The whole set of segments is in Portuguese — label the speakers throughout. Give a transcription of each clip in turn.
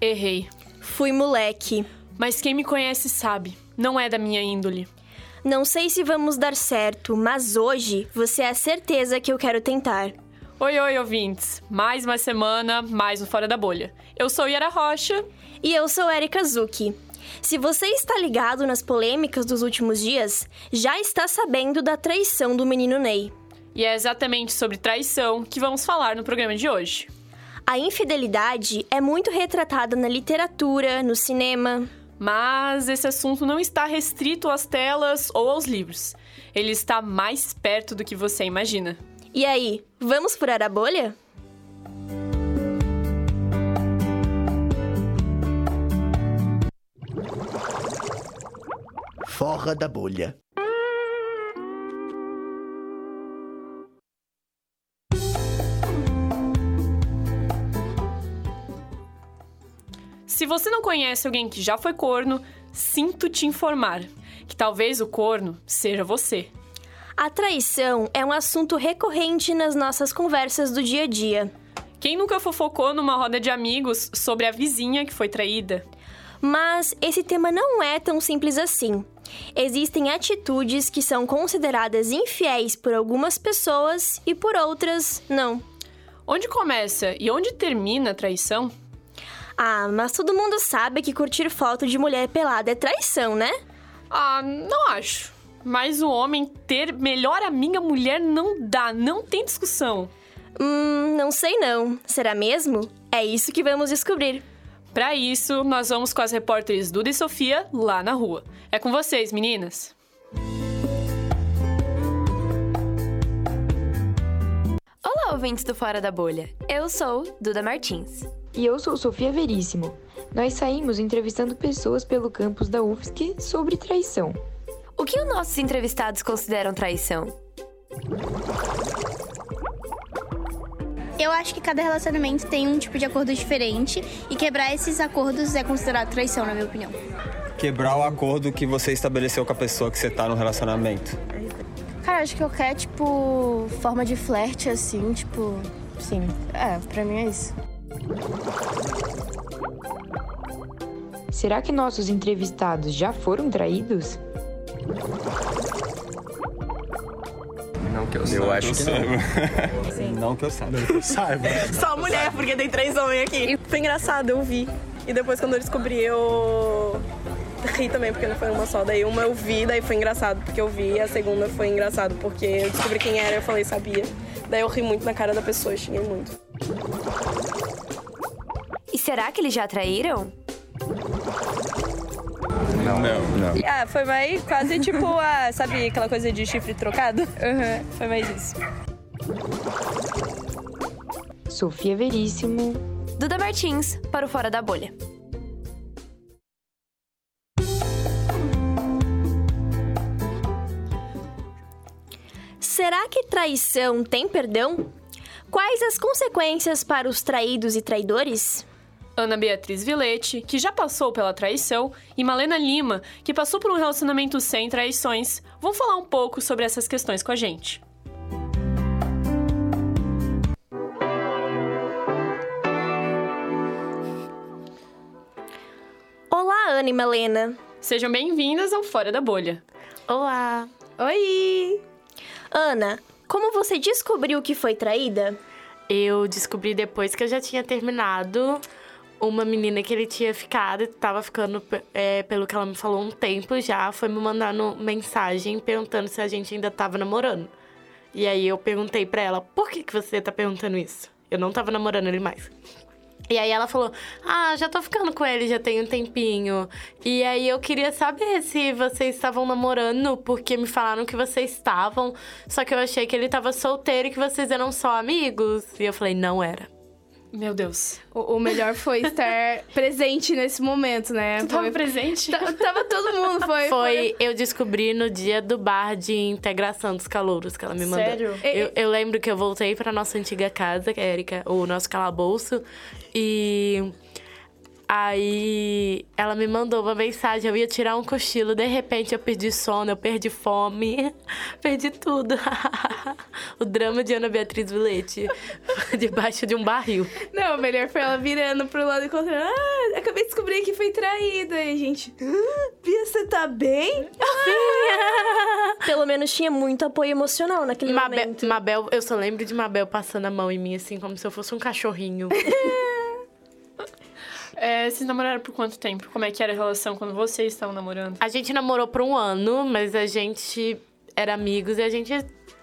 Speaker 1: Errei.
Speaker 2: Fui moleque.
Speaker 1: Mas quem me conhece sabe, não é da minha índole.
Speaker 2: Não sei se vamos dar certo, mas hoje você é a certeza que eu quero tentar.
Speaker 1: Oi, oi, ouvintes. Mais uma semana, mais um Fora da Bolha. Eu sou Yara Rocha.
Speaker 2: E eu sou Erika Zuki. Se você está ligado nas polêmicas dos últimos dias, já está sabendo da traição do menino Ney.
Speaker 1: E é exatamente sobre traição que vamos falar no programa de hoje.
Speaker 2: A infidelidade é muito retratada na literatura, no cinema.
Speaker 1: Mas esse assunto não está restrito às telas ou aos livros. Ele está mais perto do que você imagina.
Speaker 2: E aí, vamos furar a bolha?
Speaker 3: Fora da bolha.
Speaker 1: Se você não conhece alguém que já foi corno, sinto te informar que talvez o corno seja você.
Speaker 2: A traição é um assunto recorrente nas nossas conversas do dia a dia.
Speaker 1: Quem nunca fofocou numa roda de amigos sobre a vizinha que foi traída?
Speaker 2: Mas esse tema não é tão simples assim. Existem atitudes que são consideradas infiéis por algumas pessoas e por outras não.
Speaker 1: Onde começa e onde termina a traição?
Speaker 2: Ah, mas todo mundo sabe que curtir foto de mulher pelada é traição, né?
Speaker 1: Ah, não acho. Mas o homem ter melhor amiga mulher não dá, não tem discussão.
Speaker 2: Hum, não sei não. Será mesmo? É isso que vamos descobrir.
Speaker 1: Para isso, nós vamos com as repórteres Duda e Sofia lá na rua. É com vocês, meninas.
Speaker 4: Olá, ouvintes do Fora da Bolha. Eu sou Duda Martins.
Speaker 5: E eu sou Sofia Veríssimo. Nós saímos entrevistando pessoas pelo campus da UFSC sobre traição.
Speaker 4: O que os nossos entrevistados consideram traição?
Speaker 6: Eu acho que cada relacionamento tem um tipo de acordo diferente e quebrar esses acordos é considerado traição, na minha opinião.
Speaker 7: Quebrar o acordo que você estabeleceu com a pessoa que você tá no relacionamento.
Speaker 8: Cara, acho que qualquer, tipo, forma de flerte, assim, tipo... Sim, é, pra mim é isso.
Speaker 5: Será que nossos entrevistados já foram traídos?
Speaker 9: Não que eu
Speaker 7: saiba. Eu acho que
Speaker 9: não.
Speaker 7: Não que eu saiba.
Speaker 9: Saiba.
Speaker 10: Só mulher, porque tem três homens aqui. Foi engraçado, eu vi. E depois quando eu descobri, eu ri também, porque não foi uma só. Daí uma eu vi, daí foi engraçado porque eu vi. E a segunda foi engraçado porque eu descobri quem era e eu falei, sabia. Daí eu ri muito na cara da pessoa, xinguei muito.
Speaker 4: E será que eles já traíram?
Speaker 7: Não, não. não.
Speaker 10: Ah, foi mais quase tipo, ah, sabe aquela coisa de chifre trocado? Uhum, foi mais isso.
Speaker 5: Sofia Veríssimo.
Speaker 4: Duda Martins, para o Fora da Bolha.
Speaker 2: Será que traição tem perdão? Quais as consequências para os traídos e traidores?
Speaker 1: Ana Beatriz Vilete, que já passou pela traição, e Malena Lima, que passou por um relacionamento sem traições, vão falar um pouco sobre essas questões com a gente.
Speaker 2: Olá, Ana e Malena.
Speaker 1: Sejam bem-vindas ao Fora da Bolha.
Speaker 8: Olá.
Speaker 10: Oi!
Speaker 2: Ana, como você descobriu que foi traída?
Speaker 8: Eu descobri depois que eu já tinha terminado uma menina que ele tinha ficado, tava ficando, é, pelo que ela me falou, um tempo já, foi me mandando mensagem perguntando se a gente ainda tava namorando. E aí eu perguntei pra ela, por que, que você tá perguntando isso? Eu não tava namorando ele mais. E aí ela falou: Ah, já tô ficando com ele, já tem um tempinho. E aí eu queria saber se vocês estavam namorando, porque me falaram que vocês estavam. Só que eu achei que ele tava solteiro e que vocês eram só amigos. E eu falei, não era.
Speaker 1: Meu Deus.
Speaker 11: O, o melhor foi estar presente nesse momento, né?
Speaker 1: Tu tava
Speaker 11: foi...
Speaker 1: presente?
Speaker 11: T tava todo mundo, foi,
Speaker 8: foi. Foi, eu descobri no dia do bar de integração dos calouros que ela me mandou.
Speaker 1: Sério?
Speaker 8: Eu, eu lembro que eu voltei pra nossa antiga casa, que é Erika, o nosso calabouço, e Aí ela me mandou uma mensagem, eu ia tirar um cochilo, de repente eu perdi sono, eu perdi fome, perdi tudo. o drama de Ana Beatriz Vilete, debaixo de um barril.
Speaker 11: Não, melhor foi ela virando pro lado e contando. Ah, acabei de descobrir que foi traída. E a gente. Ah, Bia, você tá bem?
Speaker 2: Pelo menos tinha muito apoio emocional naquele
Speaker 8: Mabel,
Speaker 2: momento.
Speaker 8: Mabel, eu só lembro de Mabel passando a mão em mim, assim, como se eu fosse um cachorrinho.
Speaker 1: É, vocês namoraram por quanto tempo? Como é que era a relação quando vocês estavam namorando?
Speaker 8: A gente namorou por um ano, mas a gente era amigos e a gente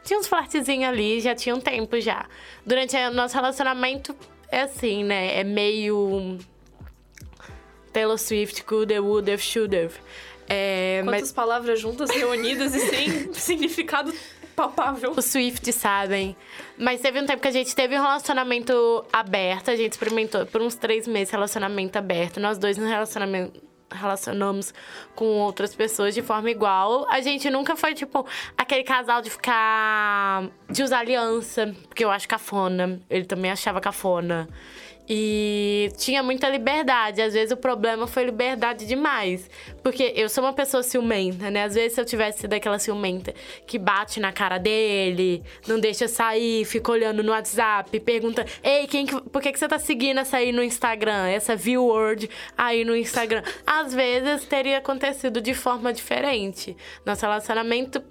Speaker 8: tinha uns flertezinhos ali, já tinha um tempo já. Durante o nosso relacionamento, é assim, né? É meio. Taylor Swift, could have, would have, should have. É,
Speaker 1: Quantas
Speaker 8: mas
Speaker 1: palavras juntas, reunidas e sem significado palpável.
Speaker 8: Swift sabem. Mas teve um tempo que a gente teve um relacionamento aberto, a gente experimentou por uns três meses relacionamento aberto. Nós dois no relacionamento relacionamos com outras pessoas de forma igual. A gente nunca foi, tipo, aquele casal de ficar. de usar aliança, porque eu acho cafona. Ele também achava cafona. E tinha muita liberdade. Às vezes o problema foi liberdade demais. Porque eu sou uma pessoa ciumenta, né? Às vezes se eu tivesse sido aquela ciumenta que bate na cara dele, não deixa sair, fica olhando no WhatsApp, pergunta: Ei, quem que, por que, que você tá seguindo essa aí no Instagram? Essa view word aí no Instagram? Às vezes teria acontecido de forma diferente. Nosso relacionamento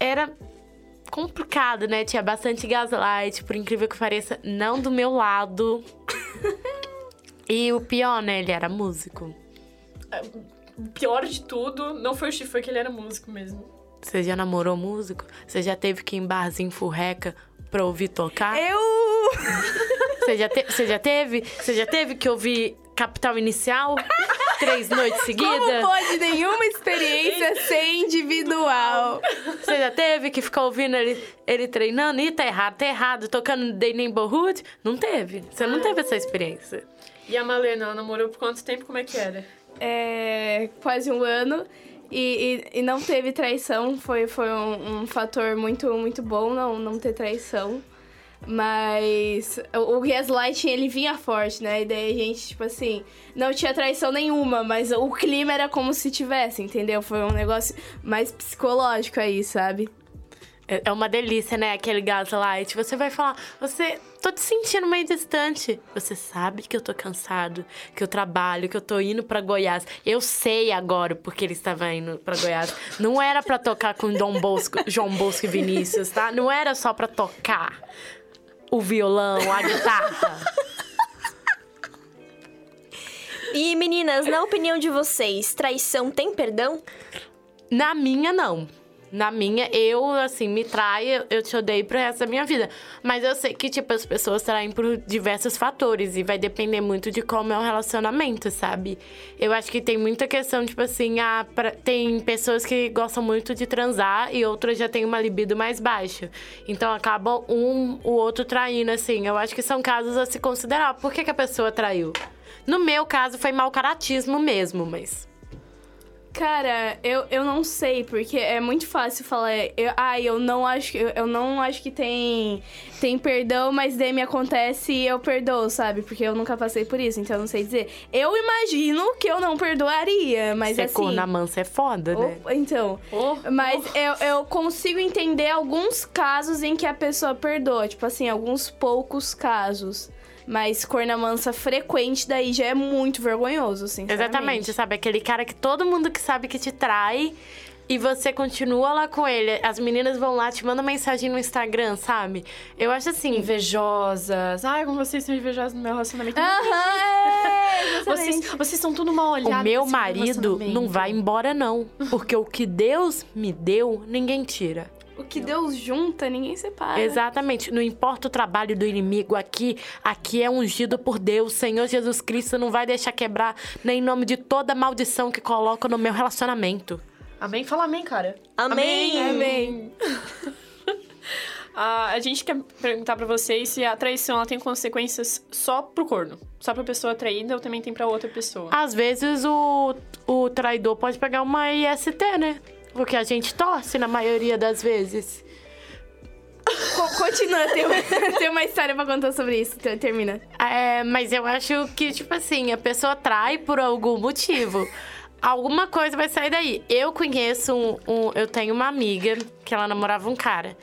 Speaker 8: era complicado, né? Tinha bastante gaslight, por incrível que pareça, não do meu lado. e o pior, né? Ele era músico.
Speaker 1: O pior de tudo não foi o Chifre, foi que ele era músico mesmo.
Speaker 8: Você já namorou músico? Você já teve que ir em barzinho furreca pra ouvir tocar?
Speaker 11: Eu.
Speaker 8: Você já, te- você já teve? Você já teve que ouvir Capital Inicial? Três noites
Speaker 11: Como
Speaker 8: seguidas?
Speaker 11: pode nenhuma experiência ser individual?
Speaker 8: Você já teve que ficar ouvindo ele, ele treinando? Ih, tá errado, tá errado. Tocando The Neighborhood? Não teve. Você não teve essa experiência.
Speaker 1: E a Malena, ela namorou por quanto tempo? Como é que era?
Speaker 11: É, quase um ano. E, e, e não teve traição. Foi, foi um, um fator muito, muito bom não, não ter traição. Mas o, gaslighting, ele vinha forte, né? E daí a gente, tipo assim, não tinha traição nenhuma, mas o clima era como se tivesse, entendeu? Foi um negócio mais psicológico aí, sabe?
Speaker 8: É é uma delícia, né? Aquele gaslight. Você vai falar, você. Tô te sentindo meio distante. Você sabe que eu tô cansado, que eu trabalho, que eu tô indo pra Goiás. Eu sei agora porque ele estava indo pra Goiás. Não era pra tocar com Dom Bosco, João Bosco e Vinícius, tá? Não era só pra tocar o violão, a guitarra.
Speaker 2: E meninas, na opinião de vocês, traição tem perdão?
Speaker 8: Na minha, não. Na minha, eu, assim, me trai, eu te odeio pro resto da minha vida. Mas eu sei que, tipo, as pessoas traem por diversos fatores e vai depender muito de como é o relacionamento, sabe? Eu acho que tem muita questão, tipo assim, ah, pra- tem pessoas que gostam muito de transar e outras já têm uma libido mais baixa. Então acabam um o outro traindo, assim. Eu acho que são casos a se considerar. Por que, que a pessoa traiu? No meu caso, foi mau caratismo mesmo, mas.
Speaker 11: Cara, eu, eu não sei, porque é muito fácil falar. Eu, ah, eu não acho, eu, eu não acho que tem, tem perdão, mas daí me acontece e eu perdoo, sabe? Porque eu nunca passei por isso, então eu não sei dizer. Eu imagino que eu não perdoaria, mas
Speaker 8: Ser
Speaker 11: assim.
Speaker 8: corna mansa é foda, né?
Speaker 11: Opa, Então, mas eu, eu consigo entender alguns casos em que a pessoa perdoa, tipo assim, alguns poucos casos. Mas corna mansa frequente daí já é muito vergonhoso, sinceramente.
Speaker 8: Exatamente, sabe? Aquele cara que todo mundo que sabe que te trai e você continua lá com ele. As meninas vão lá, te mandam mensagem no Instagram, sabe? Eu acho assim.
Speaker 1: Invejosas. Ai, como vocês são invejosas no meu relacionamento.
Speaker 11: Aham, é,
Speaker 1: Vocês, vocês são tudo mal olhados.
Speaker 8: O meu
Speaker 1: nesse
Speaker 8: marido não vai embora, não. Porque o que Deus me deu, ninguém tira.
Speaker 11: O que Deus junta, ninguém separa.
Speaker 8: Exatamente. Não importa o trabalho do inimigo aqui, aqui é ungido por Deus. Senhor Jesus Cristo não vai deixar quebrar, nem em nome de toda maldição que coloca no meu relacionamento.
Speaker 1: Amém? Fala amém, cara.
Speaker 2: Amém.
Speaker 11: Amém.
Speaker 1: Ah, a gente quer perguntar pra vocês se a traição ela tem consequências só pro corno. Só pra pessoa traída ou também tem pra outra pessoa.
Speaker 8: Às vezes o, o traidor pode pegar uma IST, né? Porque a gente torce na maioria das vezes.
Speaker 11: Co- continua, tem uma, tem uma história pra contar sobre isso. Então, termina.
Speaker 8: É, mas eu acho que, tipo assim, a pessoa trai por algum motivo. Alguma coisa vai sair daí. Eu conheço um, um. Eu tenho uma amiga que ela namorava um cara.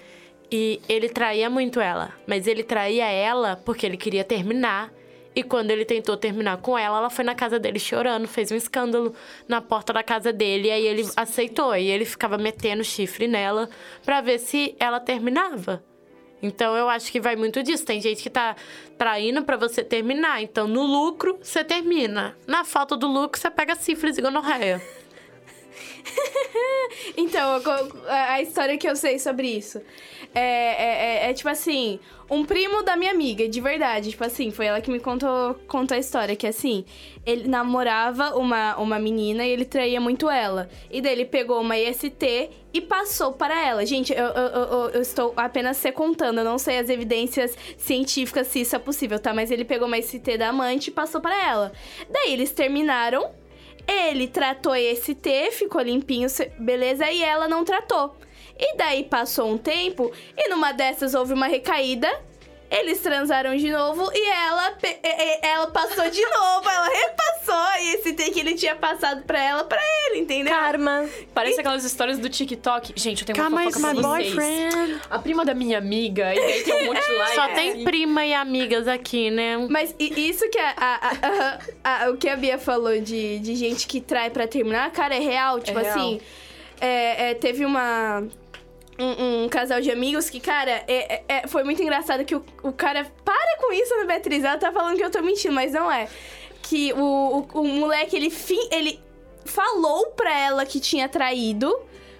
Speaker 8: E ele traía muito ela. Mas ele traía ela porque ele queria terminar. E quando ele tentou terminar com ela, ela foi na casa dele chorando, fez um escândalo na porta da casa dele. E aí ele aceitou. E ele ficava metendo chifre nela pra ver se ela terminava. Então eu acho que vai muito disso. Tem gente que tá traindo pra você terminar. Então no lucro, você termina. Na falta do lucro, você pega sífilis e gonorreia.
Speaker 11: então, a história que eu sei sobre isso é, é, é, é, tipo assim: um primo da minha amiga, de verdade. Tipo assim, foi ela que me contou, contou a história. Que assim, ele namorava uma, uma menina e ele traía muito ela. E daí ele pegou uma IST e passou para ela. Gente, eu, eu, eu, eu estou apenas se contando, eu não sei as evidências científicas se isso é possível, tá? Mas ele pegou uma IST da amante e passou para ela. Daí eles terminaram. Ele tratou esse T, ficou limpinho, beleza, e ela não tratou. E daí passou um tempo e numa dessas houve uma recaída. Eles transaram de novo e ela, ela passou de novo, ela repassou e esse T que ele tinha passado pra ela, pra ele, entendeu?
Speaker 2: Karma.
Speaker 1: Parece e... aquelas histórias do TikTok. Gente, eu tenho
Speaker 8: Karma
Speaker 1: uma fofoca
Speaker 8: pra
Speaker 1: vocês.
Speaker 8: Boyfriend.
Speaker 1: A prima da minha amiga, e aí tem um monte de like.
Speaker 8: Só tem prima e amigas aqui, né?
Speaker 11: Mas isso que a, a, a, o que a Bia falou de, de gente que trai pra terminar, cara, é real. Tipo é assim, real. É, é, teve uma um, um, casal de amigos que, cara, é, é, é, foi muito engraçado que o, o cara. Para com isso, Ana Beatriz. Ela tá falando que eu tô mentindo, mas não é. Que o, o, o moleque, ele, ele falou pra ela que tinha traído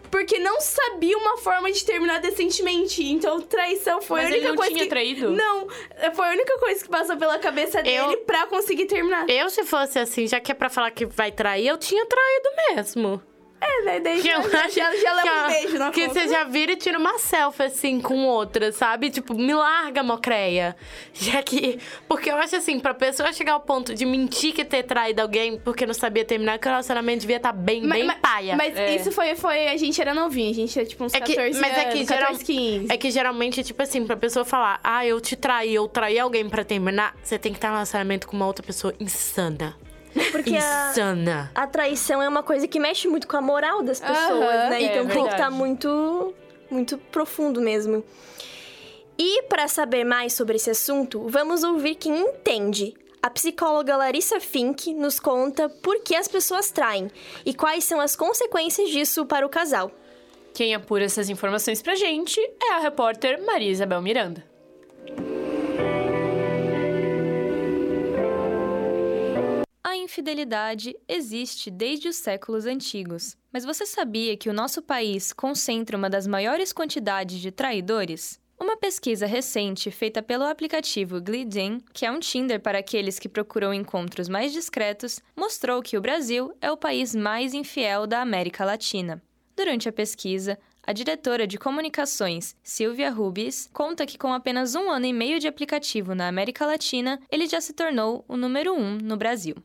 Speaker 11: porque não sabia uma forma de terminar decentemente. Então, traição foi
Speaker 1: Mas
Speaker 11: a única
Speaker 1: ele não
Speaker 11: coisa
Speaker 1: tinha
Speaker 11: que...
Speaker 1: traído?
Speaker 11: Não, foi a única coisa que passou pela cabeça dele eu... pra conseguir terminar.
Speaker 8: Eu, se fosse assim, já que é pra falar que vai trair, eu tinha traído mesmo.
Speaker 11: É, daí, daí já, já, já, já leva um beijo na
Speaker 8: Que
Speaker 11: conta.
Speaker 8: você já vira e tira uma selfie, assim, com outra, sabe? Tipo, me larga, mocreia. Já que... Porque eu acho assim, pra pessoa chegar ao ponto de mentir que ter traído alguém porque não sabia terminar, que o relacionamento devia estar tá bem, mas, bem
Speaker 11: mas,
Speaker 8: paia.
Speaker 11: Mas é. isso foi, foi... A gente era novinho, a gente tinha, tipo, uns
Speaker 8: é que,
Speaker 11: 14
Speaker 8: mas
Speaker 11: anos,
Speaker 8: é que
Speaker 11: 14,
Speaker 8: geral,
Speaker 11: 15.
Speaker 8: É que geralmente, tipo assim, pra pessoa falar... Ah, eu te traí, eu traí alguém pra terminar... Você tem que estar no relacionamento com uma outra pessoa insana.
Speaker 2: Porque
Speaker 8: Insana.
Speaker 2: A, a traição é uma coisa que mexe muito com a moral das pessoas, né?
Speaker 1: É,
Speaker 2: então
Speaker 1: é
Speaker 2: tem que estar tá muito, muito profundo mesmo. E para saber mais sobre esse assunto, vamos ouvir quem entende. A psicóloga Larissa Fink nos conta por que as pessoas traem e quais são as consequências disso para o casal.
Speaker 1: Quem apura essas informações pra gente é a repórter Maria Isabel Miranda.
Speaker 3: Infidelidade existe desde os séculos antigos. Mas você sabia que o nosso país concentra uma das maiores quantidades de traidores? Uma pesquisa recente feita pelo aplicativo Glidin, que é um Tinder para aqueles que procuram encontros mais discretos, mostrou que o Brasil é o país mais infiel da América Latina. Durante a pesquisa, a diretora de comunicações, Silvia Rubis, conta que com apenas um ano e meio de aplicativo na América Latina, ele já se tornou o número um no Brasil.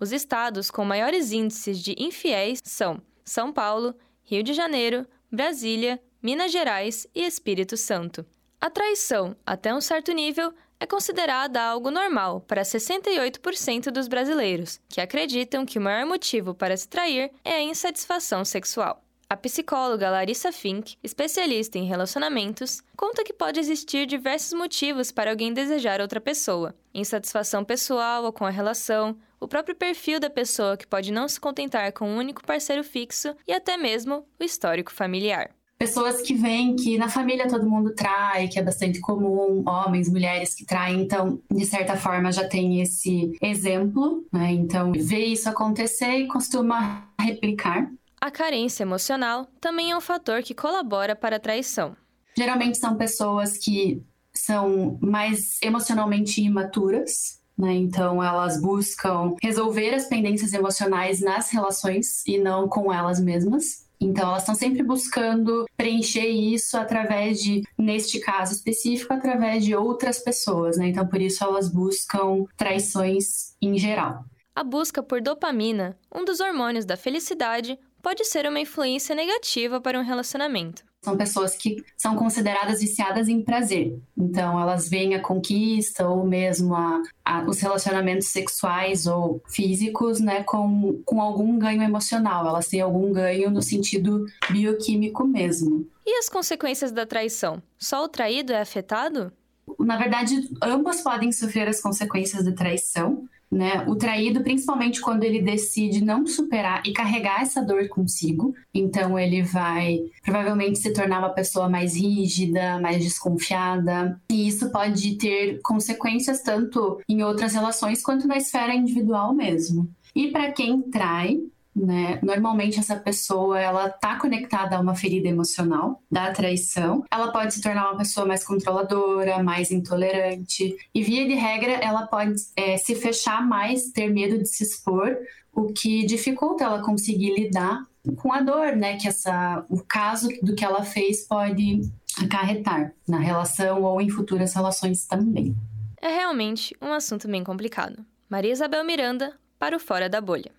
Speaker 3: Os estados com maiores índices de infiéis são São Paulo, Rio de Janeiro, Brasília, Minas Gerais e Espírito Santo. A traição, até um certo nível, é considerada algo normal para 68% dos brasileiros, que acreditam que o maior motivo para se trair é a insatisfação sexual. A psicóloga Larissa Fink, especialista em relacionamentos, conta que pode existir diversos motivos para alguém desejar outra pessoa: insatisfação pessoal ou com a relação, o próprio perfil da pessoa que pode não se contentar com um único parceiro fixo e até mesmo o histórico familiar.
Speaker 12: Pessoas que veem que na família todo mundo trai, que é bastante comum, homens, mulheres que traem, então, de certa forma, já tem esse exemplo, né? Então, vê isso acontecer e costuma replicar.
Speaker 3: A carência emocional também é um fator que colabora para a traição.
Speaker 12: Geralmente são pessoas que são mais emocionalmente imaturas, né? Então elas buscam resolver as pendências emocionais nas relações e não com elas mesmas. Então elas estão sempre buscando preencher isso através de, neste caso específico, através de outras pessoas, né? Então por isso elas buscam traições em geral.
Speaker 3: A busca por dopamina, um dos hormônios da felicidade, pode ser uma influência negativa para um relacionamento.
Speaker 12: são pessoas que são consideradas viciadas em prazer. Então, elas veem a conquista ou mesmo a, a, os relacionamentos sexuais ou físicos, né, com, com algum ganho emocional. Elas têm algum ganho no sentido bioquímico mesmo.
Speaker 3: E as consequências da traição? Só o traído é afetado?
Speaker 12: Na verdade, ambos podem sofrer as consequências da traição, né? O traído, principalmente quando ele decide não superar e carregar essa dor consigo, então ele vai provavelmente se tornar uma pessoa mais rígida, mais desconfiada, e isso pode ter consequências tanto em outras relações quanto na esfera individual mesmo. E para quem trai, né? Normalmente essa pessoa ela tá conectada a uma ferida emocional da traição. Ela pode se tornar uma pessoa mais controladora, mais intolerante e via de regra ela pode é, se fechar mais, ter medo de se expor, o que dificulta ela conseguir lidar com a dor, né? Que essa o caso do que ela fez pode acarretar na relação ou em futuras relações também.
Speaker 3: É realmente um assunto bem complicado. Maria Isabel Miranda para o Fora da Bolha.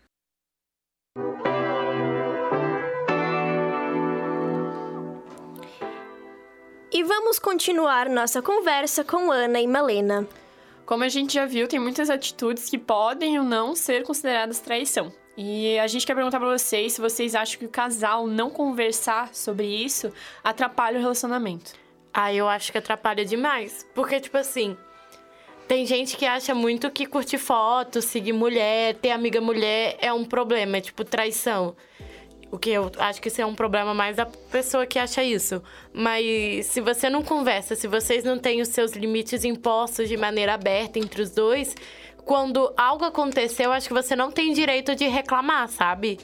Speaker 2: E vamos continuar nossa conversa com Ana e Malena.
Speaker 1: Como a gente já viu, tem muitas atitudes que podem ou não ser consideradas traição. E a gente quer perguntar para vocês se vocês acham que o casal não conversar sobre isso atrapalha o relacionamento.
Speaker 8: Ah, eu acho que atrapalha demais. Porque, tipo assim, tem gente que acha muito que curtir foto, seguir mulher, ter amiga mulher é um problema, é tipo traição. O que eu acho que isso é um problema mais da pessoa que acha isso. Mas se você não conversa, se vocês não têm os seus limites impostos de maneira aberta entre os dois, quando algo aconteceu, acho que você não tem direito de reclamar, sabe?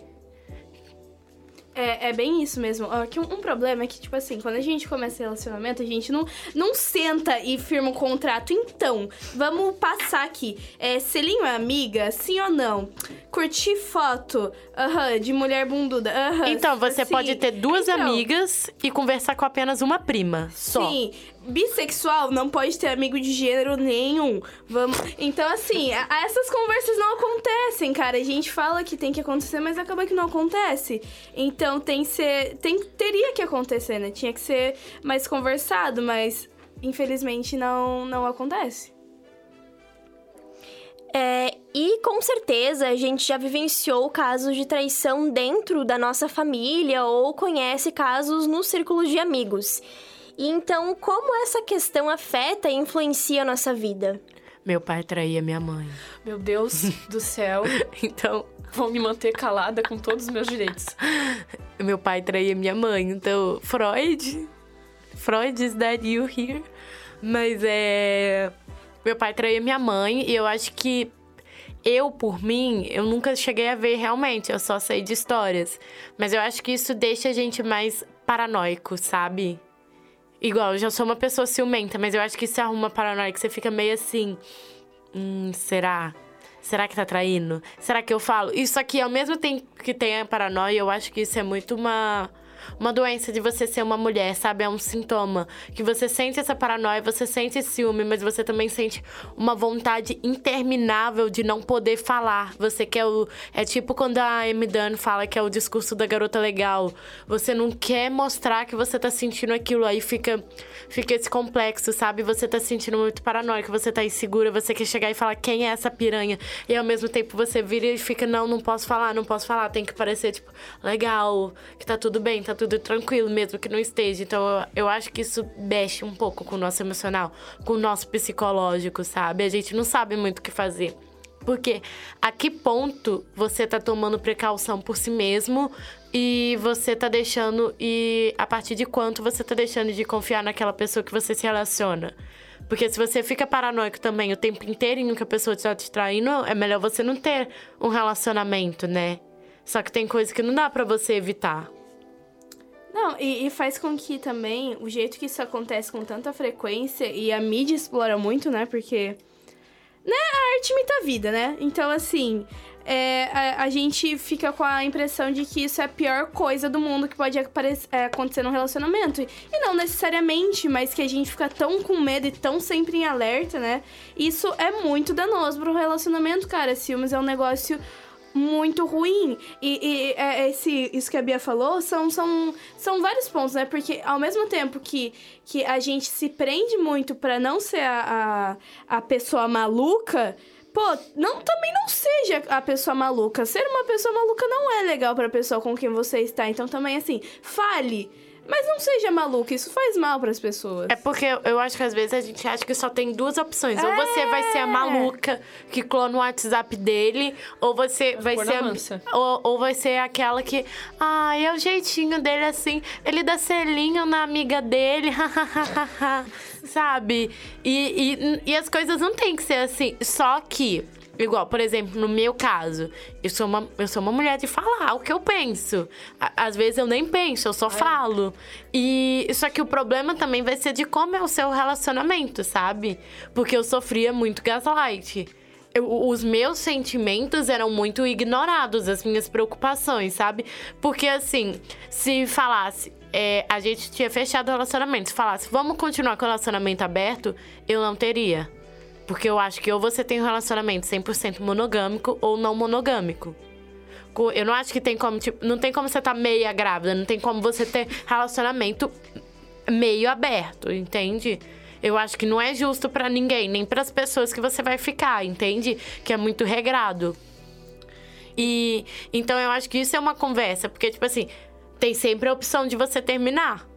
Speaker 11: É, é bem isso mesmo. Aqui um, um, problema é que, tipo assim, quando a gente começa relacionamento, a gente não, não senta e firma um contrato. Então, vamos passar aqui. É, selinho é amiga? Sim ou não? Curtir foto uh -huh, de mulher bunduda? Uh -huh,
Speaker 8: então, você assim. pode ter duas então, amigas e conversar com apenas uma prima. Só.
Speaker 11: Sim bissexual não pode ter amigo de gênero nenhum. Vamos. Então, assim, a, essas conversas não acontecem, cara. A gente fala que tem que acontecer, mas acaba que não acontece. Então tem que ser. Tem, teria que acontecer, né? Tinha que ser mais conversado, mas infelizmente não, não acontece.
Speaker 2: É, e com certeza a gente já vivenciou casos de traição dentro da nossa família ou conhece casos no círculo de amigos. E então, como essa questão afeta e influencia a nossa vida?
Speaker 8: Meu pai traía minha mãe.
Speaker 1: Meu Deus do céu.
Speaker 8: então.
Speaker 1: Vou me manter calada com todos os meus direitos.
Speaker 8: Meu pai traía minha mãe. Então, Freud. Freud is that you here? Mas é. Meu pai traía minha mãe e eu acho que eu, por mim, eu nunca cheguei a ver realmente, eu só sei de histórias. Mas eu acho que isso deixa a gente mais paranoico, sabe? Igual, eu já sou uma pessoa ciumenta, mas eu acho que isso arruma paranoia, que você fica meio assim. Hum, será? Será que tá traindo? Será que eu falo? Isso aqui, ao mesmo tempo que tem a paranoia, eu acho que isso é muito uma uma doença de você ser uma mulher, sabe? É um sintoma. Que você sente essa paranoia, você sente esse ciúme, mas você também sente uma vontade interminável de não poder falar. Você quer o. É tipo quando a Amy Dunn fala que é o discurso da garota legal. Você não quer mostrar que você tá sentindo aquilo. Aí fica, fica esse complexo, sabe? Você tá sentindo muito paranoico, você tá insegura, você quer chegar e falar quem é essa piranha. E ao mesmo tempo você vira e fica, não, não posso falar, não posso falar. Tem que parecer, tipo, legal, que tá tudo bem, tá tá tudo tranquilo, mesmo que não esteja. Então eu, acho que isso mexe um pouco com o nosso emocional, com o nosso psicológico, sabe? A gente não sabe muito o que fazer. Porque a que ponto você tá tomando precaução por si mesmo e você tá deixando. E a partir de quanto você tá deixando de confiar naquela pessoa que você se relaciona? Porque se você fica paranoico também o tempo inteiro que a pessoa está te traindo, é melhor você não ter um relacionamento, né? Só que tem coisas que não dá para você evitar.
Speaker 11: Não, e, e, faz com que também o jeito que isso acontece com tanta frequência e a mídia explora muito, né? Porque. Né, a arte imita a vida, né? Então, assim. É, a, a, gente fica com a impressão de que isso é a pior coisa do mundo que pode é, acontecer num relacionamento. E não necessariamente, mas que a gente fica tão com medo e tão sempre em alerta, né? Isso é muito danoso pro relacionamento, cara. Ciúmes é um negócio muito ruim. E, e é, esse, isso que a Bia falou são, são, são vários pontos, né? Porque ao mesmo tempo que, que a gente se prende muito pra não ser a, a, a pessoa maluca, pô, não, também não seja a pessoa maluca. Ser uma pessoa maluca não é legal pra pessoa com quem você está. Então também, assim, fale. Mas não seja maluca, isso faz mal pras pessoas.
Speaker 8: É porque eu acho que às vezes a gente acha que só tem duas opções. Ou você vai ser a maluca que clona o WhatsApp dele, ou você vai ser. a-. Ou, ou vai ser aquela que. Ah, é o jeitinho dele assim. Ele dá selinho na amiga dele. Sabe? E, e, e as coisas não tem que ser assim. Só que. Igual, por exemplo, no meu caso, eu sou uma, eu sou uma mulher de falar o que eu penso. À- Às vezes eu nem penso, eu só falo. E só que o problema também vai ser de como é o seu relacionamento, sabe? Porque eu sofria muito gaslight. Eu- os meus sentimentos eram muito ignorados, as minhas preocupações, sabe? Porque assim, se falasse, é, a gente tinha fechado o relacionamento, se falasse, vamos continuar com o relacionamento aberto, eu não teria. Porque eu acho que ou você tem um relacionamento 100% monogâmico ou não monogâmico. Co- Eu não acho que tem como, tipo, não tem como você estar meia grávida, não tem como você ter relacionamento meio aberto, entende? Eu acho que não é justo pra ninguém, nem pras pessoas que você vai ficar, entende? Que é muito regrado. E então eu acho que isso é uma conversa, porque tipo assim, tem sempre a opção de você terminar.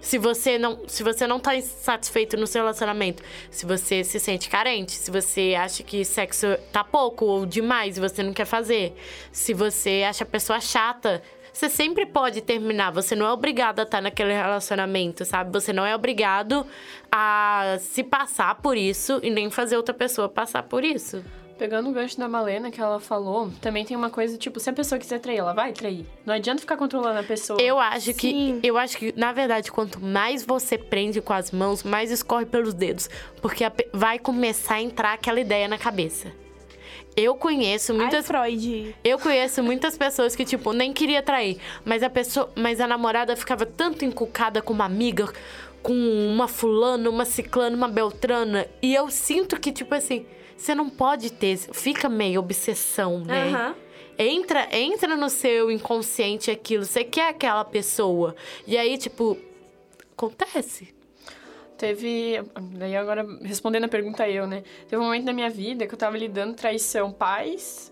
Speaker 8: Se você não, se você não tá satisfeito no seu relacionamento, se você se sente carente, se você acha que sexo tá pouco ou demais e você não quer fazer, se você acha a pessoa chata, você sempre pode terminar. Você não é obrigado a estar naquele relacionamento, sabe? Você não é obrigado a se passar por isso e nem fazer outra pessoa passar por isso.
Speaker 1: Pegando o gancho da Malena que ela falou, também tem uma coisa, tipo, se a pessoa quiser trair, ela vai trair. Não adianta ficar controlando a pessoa.
Speaker 8: Eu acho que eu acho que na verdade quanto mais você prende com as mãos, mais escorre pelos dedos, porque a vai começar a entrar aquela ideia na cabeça. Eu conheço muitas
Speaker 11: Freud.
Speaker 8: Eu conheço muitas pessoas que tipo nem queria trair, mas a pessoa, mas a namorada ficava tanto encucada com uma amiga, com uma fulana, uma ciclana, uma beltrana, e eu sinto que tipo assim, você não pode ter, fica meio obsessão, né?
Speaker 11: Aham.
Speaker 8: Entra, entra no seu inconsciente aquilo, você quer aquela pessoa. E aí, tipo, acontece.
Speaker 1: Teve. Daí agora, respondendo a pergunta eu, né? Teve um momento na minha vida que eu tava lidando traição pais,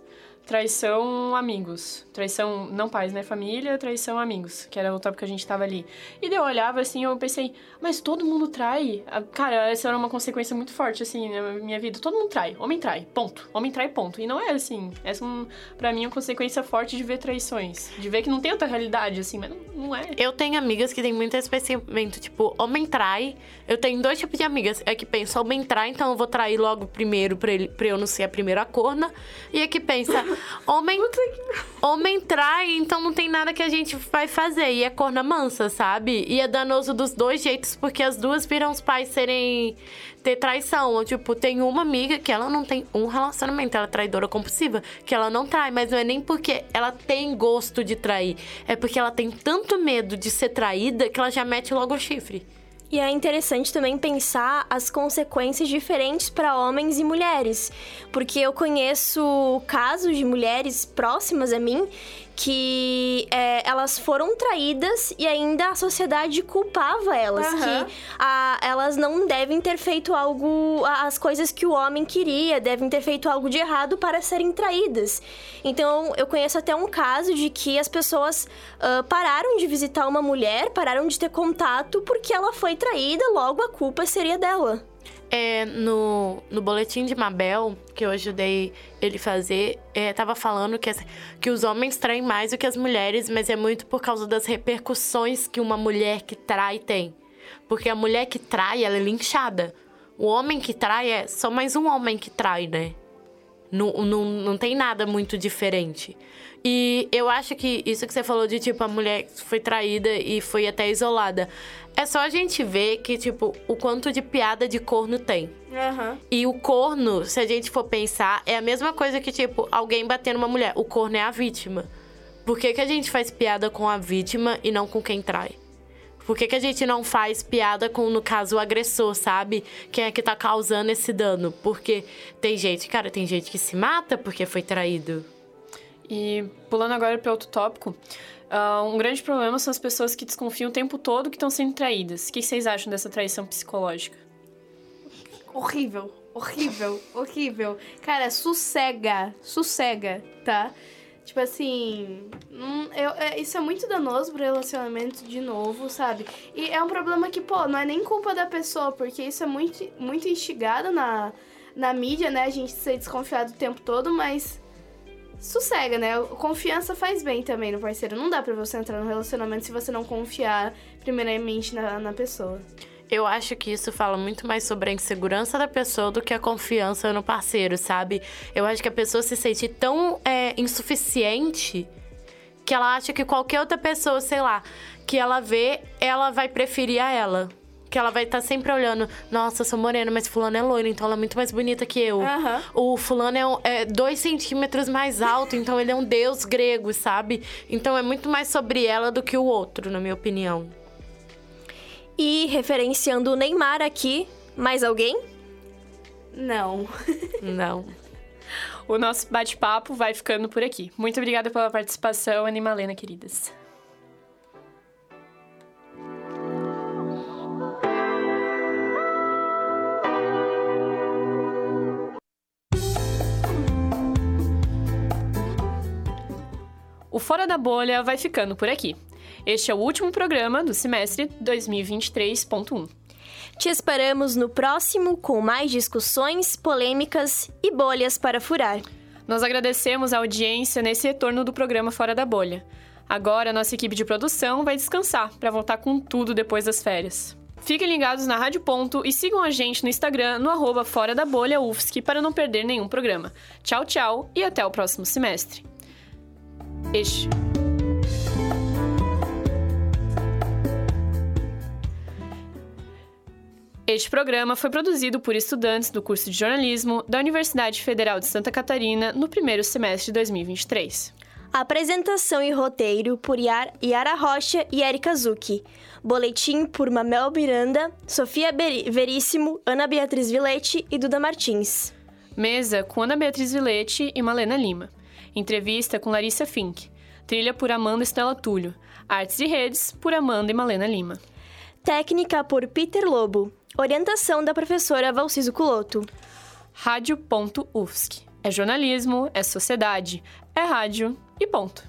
Speaker 1: traição amigos. Traição, não pais, né? Família, traição amigos, que era o tópico que a gente tava ali. E daí eu olhava assim, eu pensei, mas todo mundo trai? Ah, Cara, essa era uma consequência muito forte, assim, na minha vida. Todo mundo trai, homem trai, ponto. Homem trai, ponto. E não é assim. Essa, um, pra mim, é uma consequência forte de ver traições. De ver que não tem outra realidade, assim, mas não, não é.
Speaker 8: Eu tenho amigas que têm muito esse pensamento, tipo, homem trai. Eu tenho dois tipos de amigas. É que pensa, homem trai, então eu vou trair logo primeiro pra, ele, pra eu não ser a primeira corna. E é que pensa, homem, homem trai, então não tem nada que a gente vai fazer. E é corna mansa, sabe? E é danoso dos dois jeitos, porque as duas viram os pais serem. ter traição. Ou, tipo, tem uma amiga que ela não tem um relacionamento, ela é traidora compulsiva, que ela não trai, mas não é nem porque ela tem gosto de trair, é porque ela tem tanto medo de ser traída que ela já mete logo o chifre.
Speaker 2: E é interessante também pensar as consequências diferentes para homens e mulheres, porque eu conheço casos de mulheres próximas a mim que é, elas foram traídas e ainda a sociedade culpava elas,
Speaker 11: Aham.
Speaker 2: que a- elas não devem ter feito algo, as coisas que o homem queria, devem ter feito algo de errado para serem traídas. Então eu conheço até um caso de que as pessoas ah, pararam de visitar uma mulher, pararam de ter contato porque ela foi traída, logo a culpa seria dela.
Speaker 8: É, no, no boletim de Mabel, que eu ajudei ele fazer, é, tava falando que, que os homens traem mais do que as mulheres, mas é muito por causa das repercussões que uma mulher que trai tem. Porque a mulher que trai, ela é linchada. O homem que trai é só mais um homem que trai, né? Não, não, não tem nada muito diferente. E eu acho que isso que você falou de, tipo, a mulher foi traída e foi até isolada. É só a gente ver que, tipo, o quanto de piada de corno tem.
Speaker 11: Aham.
Speaker 8: E o corno, se a gente for pensar, é a mesma coisa que, tipo, alguém bater numa mulher. O corno é a vítima. Por que, que a gente faz piada com a vítima e não com quem trai? Por que, que a gente não faz piada com, no caso, o agressor, sabe? Quem é que tá causando esse dano? Porque tem gente, cara, tem gente que se mata porque foi traído.
Speaker 1: E pulando agora para outro tópico, uh, um grande problema são as pessoas que desconfiam o tempo todo que estão sendo traídas. O que vocês acham dessa traição psicológica?
Speaker 11: Horrível, horrível, horrível. Cara, sossega, sossega, tá? Tipo assim, hum, eu, é, isso é muito danoso pro relacionamento de novo, sabe? E é um problema que, pô, não é nem culpa da pessoa, porque isso é muito, muito instigado na, na mídia, né? A gente ser desconfiado o tempo todo, mas sossega, né? Confiança faz bem também no parceiro. Não dá pra você entrar no relacionamento se você não confiar primeiramente na, na pessoa.
Speaker 8: Eu acho que isso fala muito mais sobre a insegurança da pessoa do que a confiança no parceiro, sabe? Eu acho que a pessoa se sente tão é, insuficiente que ela acha que qualquer outra pessoa, sei lá, que ela vê, ela vai preferir a ela. Que ela vai estar tá sempre olhando, nossa, eu sou morena, mas fulano é loiro, então ela é muito mais bonita que eu.
Speaker 11: Uhum.
Speaker 8: O fulano é, um, é dois centímetros mais alto, então ele é um deus grego, sabe? Então é muito mais sobre ela do que o outro, na minha opinião.
Speaker 2: E referenciando o Neymar aqui, mais alguém?
Speaker 11: Não.
Speaker 8: Não.
Speaker 1: O nosso bate-papo vai ficando por aqui. Muito obrigada pela participação, Animalena, queridas. O Fora da Bolha vai ficando por aqui. Este é o último programa do semestre 2023.1.
Speaker 2: Te esperamos no próximo com mais discussões, polêmicas e bolhas para furar.
Speaker 1: Nós agradecemos a audiência nesse retorno do programa Fora da Bolha. Agora, nossa equipe de produção vai descansar para voltar com tudo depois das férias. Fiquem ligados na Rádio Ponto e sigam a gente no Instagram, no arroba Fora da Bolha UFSC, para não perder nenhum programa. Tchau, tchau e até o próximo semestre. Este. Este programa foi produzido por estudantes do curso de jornalismo da Universidade Federal de Santa Catarina no primeiro semestre de 2023.
Speaker 2: Apresentação e roteiro por Yara Rocha e Erika Zucchi. Boletim por Mamel Miranda, Sofia Veríssimo, Ana Beatriz Vilete e Duda Martins.
Speaker 1: Mesa com Ana Beatriz Vilete e Malena Lima. Entrevista com Larissa Fink. Trilha por Amanda Estela Túlio. Artes e redes por Amanda e Malena Lima.
Speaker 2: Técnica por Peter Lobo. Orientação da professora Valciso Culoto.
Speaker 1: Rádio.UFSC. É jornalismo, é sociedade, é rádio e ponto.